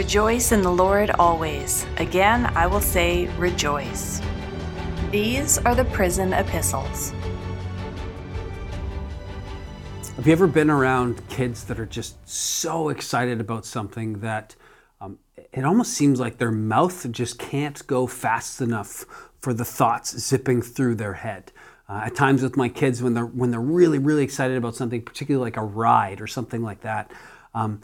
Rejoice in the Lord always. Again, I will say, rejoice. These are the prison epistles. Have you ever been around kids that are just so excited about something that um, it almost seems like their mouth just can't go fast enough for the thoughts zipping through their head? Uh, at times with my kids, when they're when they're really really excited about something, particularly like a ride or something like that, um,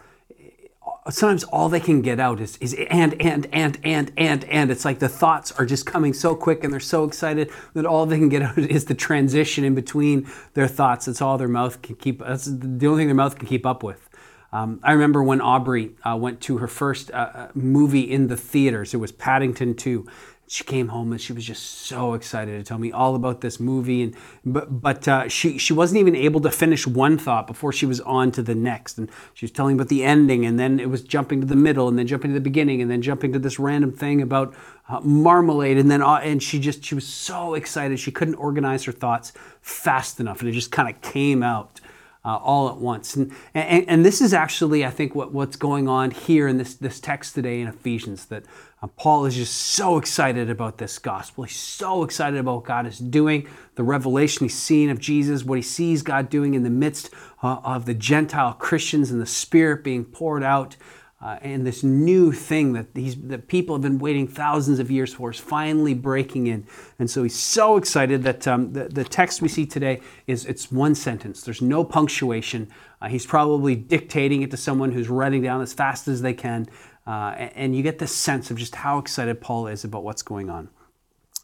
sometimes all they can get out is, is and and and and and and. It's like the thoughts are just coming so quick and they're so excited that all they can get out is the transition in between their thoughts. That's all their mouth can keep that's the only thing their mouth can keep up with. Um, I remember when Aubrey uh, went to her first uh, uh movie in the theaters. It was Paddington 2 she came home and she was just so excited to tell me all about this movie and but but uh, she she wasn't even able to finish one thought before she was on to the next. And she was telling about the ending and then it was jumping to the middle and then jumping to the beginning and then jumping to this random thing about uh, marmalade and then uh, and she just she was so excited. She couldn't organize her thoughts fast enough and it just kind of came out uh, all at once. And, and, and, this is actually, I think, what, what's going on here in this, this text today in Ephesians that uh, Paul is just so excited about this gospel. He's so excited about what God is doing, the revelation he's seeing of Jesus, what he sees God doing in the midst uh, of the Gentile Christians and the Spirit being poured out uh, and this new thing that these that people have been waiting thousands of years for is finally breaking in. And so he's so excited that um, the, the text we see today is it's one sentence. There's no punctuation. Uh, he's probably dictating it to someone who's writing down as fast as they can. Uh, and you get this sense of just how excited Paul is about what's going on.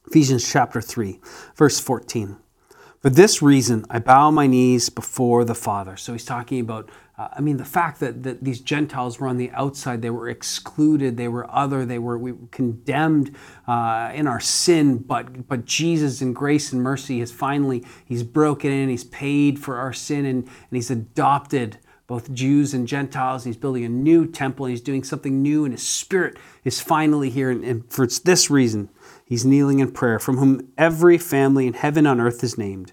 Ephesians chapter 3, verse 14. For this reason, I bow my knees before the Father. So he's talking about uh, I mean, the fact that, that these Gentiles were on the outside, they were excluded, they were other, they were, we condemned uh, in our sin, but, but Jesus in grace and mercy has finally, he's broken in, he's paid for our sin, and, and he's adopted both Jews and Gentiles, he's building a new temple, and he's doing something new, and his spirit is finally here. And, and for this reason, he's kneeling in prayer, from whom every family in heaven and earth is named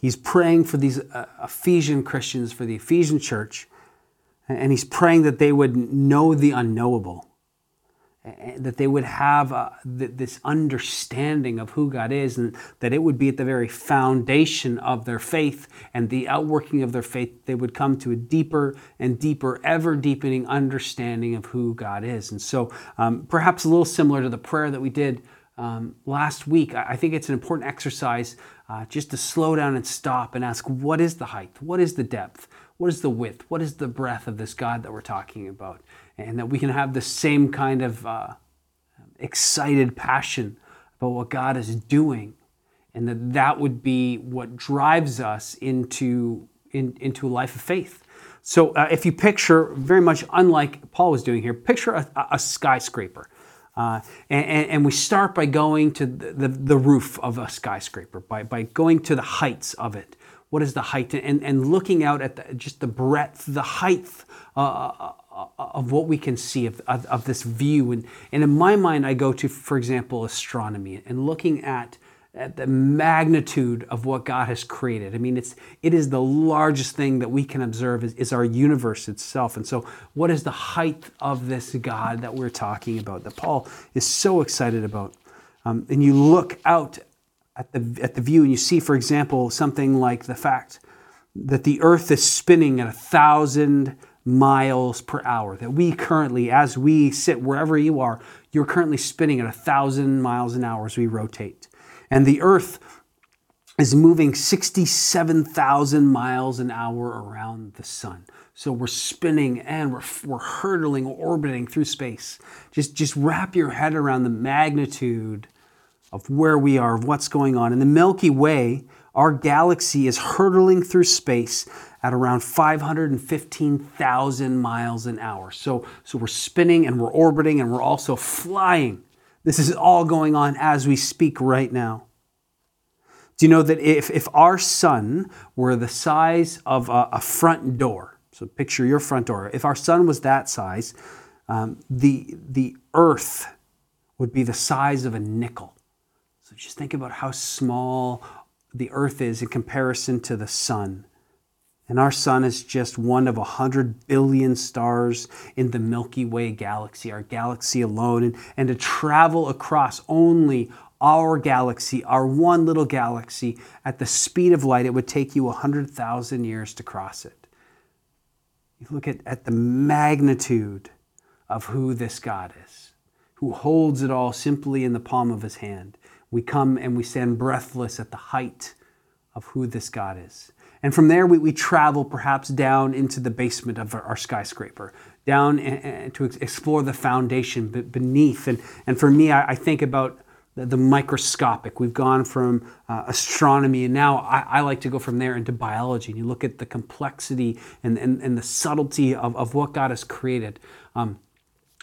He's praying for these uh, Ephesian Christians, for the Ephesian church, and he's praying that they would know the unknowable, that they would have uh, this understanding of who God is, and that it would be at the very foundation of their faith and the outworking of their faith. They would come to a deeper and deeper, ever deepening understanding of who God is. And so, um, perhaps a little similar to the prayer that we did um, last week, I think it's an important exercise uh, just to slow down and stop and ask what is the height? What is the depth? What is the width? What is the breadth of this God that we're talking about? And that we can have the same kind of uh, excited passion about what God is doing, and that that would be what drives us into, in, into a life of faith. So, uh, if you picture, very much unlike Paul was doing here, picture a, a skyscraper. Uh, and, and, we start by going to the, the, roof of a skyscraper, by, by going to the heights of it. What is the height? And, and looking out at the, just the breadth, the height uh, uh of what we can see of, of, of, this view. And, and in my mind, I go to, for example, astronomy and looking at at the magnitude of what God has created. I mean, it's it is the largest thing that we can observe is, is, our universe itself. And so, what is the height of this God that we're talking about? That Paul is so excited about. Um, and you look out at the at the view, and you see, for example, something like the fact that the Earth is spinning at a thousand miles per hour. That we currently, as we sit wherever you are, you're currently spinning at a thousand miles an hour as we rotate and the Earth is moving 67,000 miles an hour around the sun. So we're spinning and we're, we're hurtling, orbiting through space. Just, just wrap your head around the magnitude of where we are, of what's going on. In the Milky Way, Our galaxy is hurtling through space at around 515,000 miles an hour. So, so we're spinning and we're orbiting and we're also flying. This is all going on as we speak right now. Do you know that if, if our sun were the size of a, a front door, so picture your front door, if our sun was that size, um, the, the earth would be the size of a nickel. So just think about how small the earth is in comparison to the sun. And our sun is just one of a hundred billion stars in the Milky Way galaxy, our galaxy alone. And, and to travel across only our galaxy, our one little galaxy, at the speed of light, it would take you 100,000 years to cross it. You look at, at the magnitude of who this God is, who holds it all simply in the palm of his hand. We come and we stand breathless at the height of who this God is. And from there, we, we travel perhaps down into the basement of our, our skyscraper, down and, and to explore the foundation beneath. And, and for me, I, I think about the, microscopic. We've gone from uh, astronomy, and now I, I, like to go from there into biology. And you look at the complexity and, and, and the subtlety of, of what God has created. Um,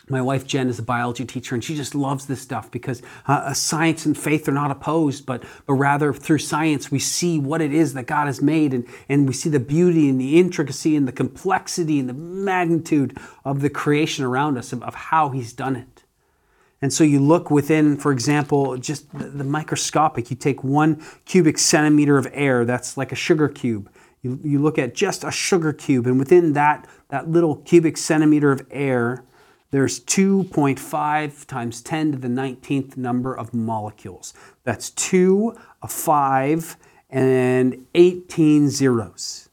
my wife Jen is a biology teacher, and she just loves this stuff because uh, science and faith are not opposed, but, but rather through science we see what it is that God has made, and, and we see the beauty and the intricacy and the complexity and the magnitude of the creation around us, of, of how He's done it. And so you look within, for example, just the, the microscopic, you take one cubic centimeter of air, that's like a sugar cube. You, you look at just a sugar cube, and within that, that little cubic centimeter of air, there's 2.5 times 10 to the 19th number of molecules. That's 2, a 5, and 18 zeros.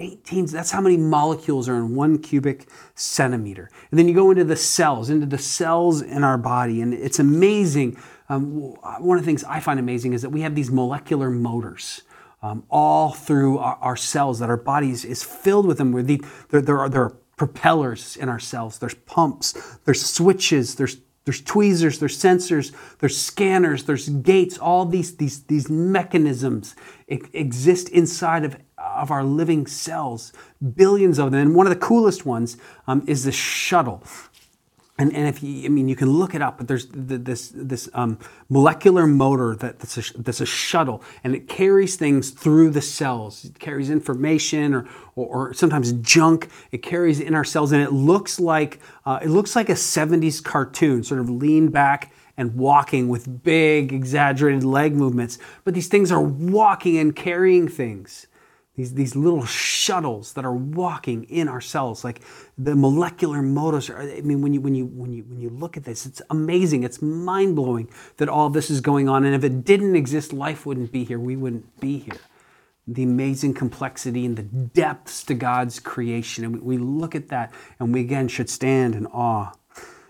18, that's how many molecules are in one cubic centimeter. And then you go into the cells, into the cells in our body, and it's amazing. Um, one of the things I find amazing is that we have these molecular motors. Um, all through our, our, cells, that our bodies is filled with them. Where the, there, there, are, there are propellers in our cells, there's pumps, there's switches, there's there's tweezers, there's sensors, there's scanners, there's gates, all these, these, these mechanisms exist inside of, of our living cells, billions of them. And one of the coolest ones um, is the shuttle. And, and if you, I mean, you can look it up, but there's this, this um, molecular motor that, that's, a, that's a shuttle, and it carries things through the cells. It carries information or, or, or sometimes junk. It carries in our cells, and it looks like uh, it looks like a 70s cartoon, sort of leaned back and walking with big, exaggerated leg movements. But these things are walking and carrying things these, these little shuttles that are walking in our cells like the molecular motors are, i mean when you when you when you when you look at this it's amazing. It's mind-blowing that all this is going on. And if it didn't exist life wouldn't be here. We wouldn't be here. The amazing complexity and the depths to god's creation. And we, we look at that and we again should stand in awe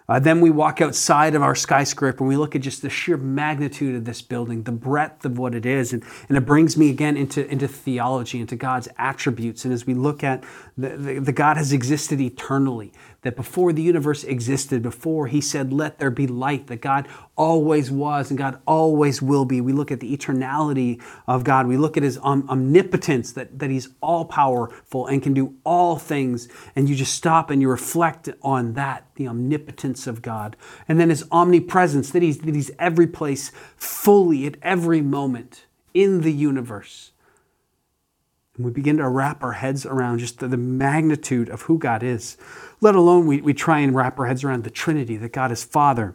uh, then we walk outside of our skyscraper and we look at just the sheer magnitude of this building, the breadth of what it is. And, and it brings me again into, into theology, into God's attributes. And as we look at the, the, the God has existed eternally, that before the universe existed, before he said, Let there be light, that God always was and God always will be. We look at the eternality of God. We look at his um, omnipotence, that, that he's all powerful and can do all things. And you just stop and you reflect on that, the omnipotence of God. And then his omnipresence, that he's, that he's every place, fully at every moment in the universe. And we begin to wrap our heads around just the, the, magnitude of who God is, let alone we, we try and wrap our heads around the Trinity, that God is Father,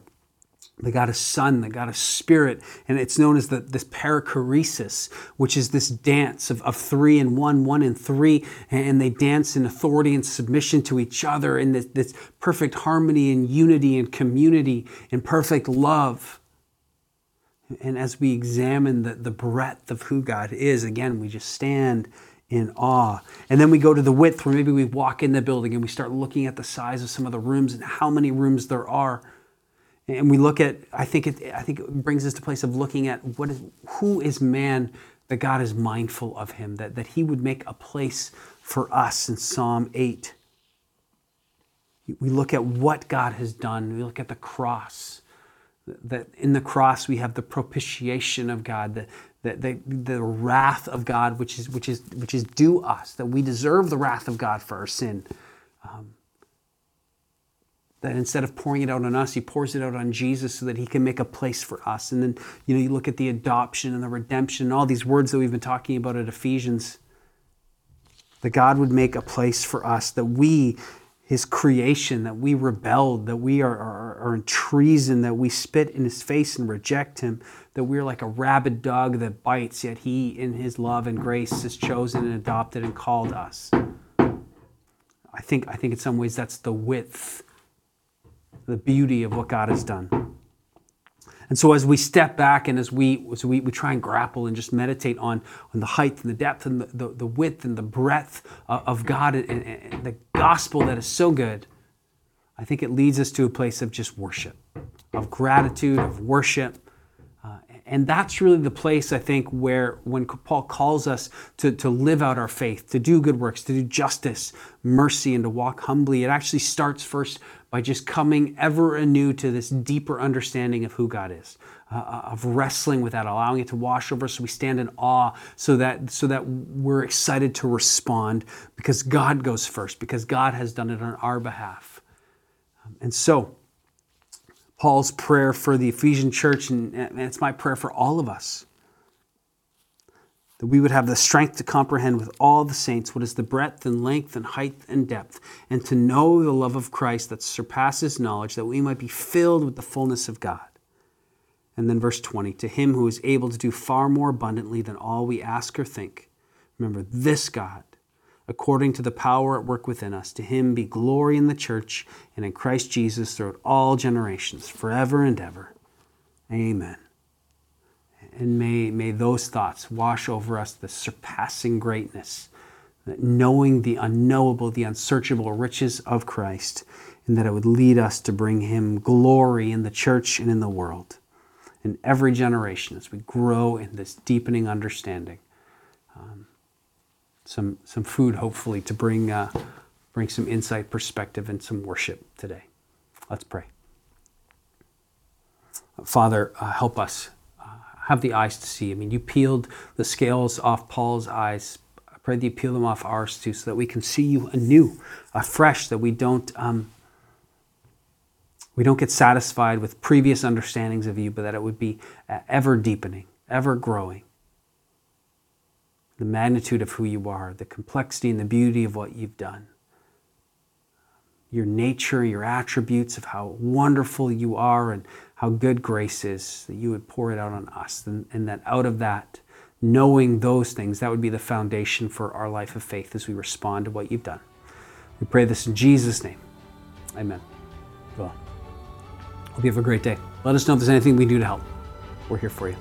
that got a Son, they got a Spirit. And it's known as the, this perichoresis, which is this dance of, of three and one, one and three. And they dance in authority and submission to each other in this, this perfect harmony and unity and community and perfect love. And as we examine the, the breadth of who God is, again, we just stand in awe. And then we go to the width where maybe we walk in the building and we start looking at the size of some of the rooms and how many rooms there are. And we look at, I think it, I think it brings us to a place of looking at what is, who is man that God is mindful of him, that, that he would make a place for us in Psalm 8. We look at what God has done. We look at the cross. That in the cross we have the propitiation of God, that, the, the, the wrath of God, which is, which, is, which is due us, that we deserve the wrath of God for our sin. Um, that instead of pouring it out on us, he pours it out on Jesus so that he can make a place for us. And then, you know, you look at the adoption and the redemption and all these words that we've been talking about at Ephesians, that God would make a place for us, that we, his creation, that we rebelled, that we are, are, are in treason, that we spit in his face and reject him, that we're like a rabid dog that bites, yet he, in his love and grace, has chosen and adopted and called us. I think, I think in some ways that's the width the beauty of what God has done. And so as we step back and as we, as we, we try and grapple and just meditate on, on the height and the depth and the, the, the width and the breadth of God and, and, and the gospel that is so good, I think it leads us to a place of just worship, of gratitude, of worship, uh, and that's really the place, I think, where when Paul calls us to, to live out our faith, to do good works, to do justice, mercy, and to walk humbly, it actually starts first by just coming ever anew to this deeper understanding of who God is, uh, uh of wrestling with that, allowing it to wash over us so we stand in awe, so that, so that we're excited to respond because God goes first, because God has done it on our behalf. And so, Paul's prayer for the Ephesian church, and it's my prayer for all of us. That we would have the strength to comprehend with all the saints what is the breadth and length and height and depth, and to know the love of Christ that surpasses knowledge, that we might be filled with the fullness of God. And then verse 20 To him who is able to do far more abundantly than all we ask or think. Remember, this God according to the power at work within us. To him be glory in the church and in Christ Jesus throughout all generations, forever and ever. Amen. And may, may those thoughts wash over us the surpassing greatness, knowing the unknowable, the unsearchable riches of Christ, and that it would lead us to bring him glory in the church and in the world, in every generation as we grow in this deepening understanding. Um, some, some food, hopefully, to bring, uh, bring some insight, perspective, and some worship today. Let's pray. Father, uh, help us have the eyes to see. I mean, you peeled the scales off Paul's eyes. I pray that you peel them off ours too, so that we can see you anew, afresh, that we don't. Um, we don't get satisfied with previous understandings of you, but that it would be uh, ever deepening, ever growing the magnitude of who you are, the complexity and the beauty of what you've done, your nature, your attributes of how wonderful you are and how good grace is, that you would pour it out on us. And, and that out of that, knowing those things, that would be the foundation for our life of faith as we respond to what you've done. We pray this in Jesus' name. Amen. Well, hope you have a great day. Let us know if there's anything we can do to help. We're here for you.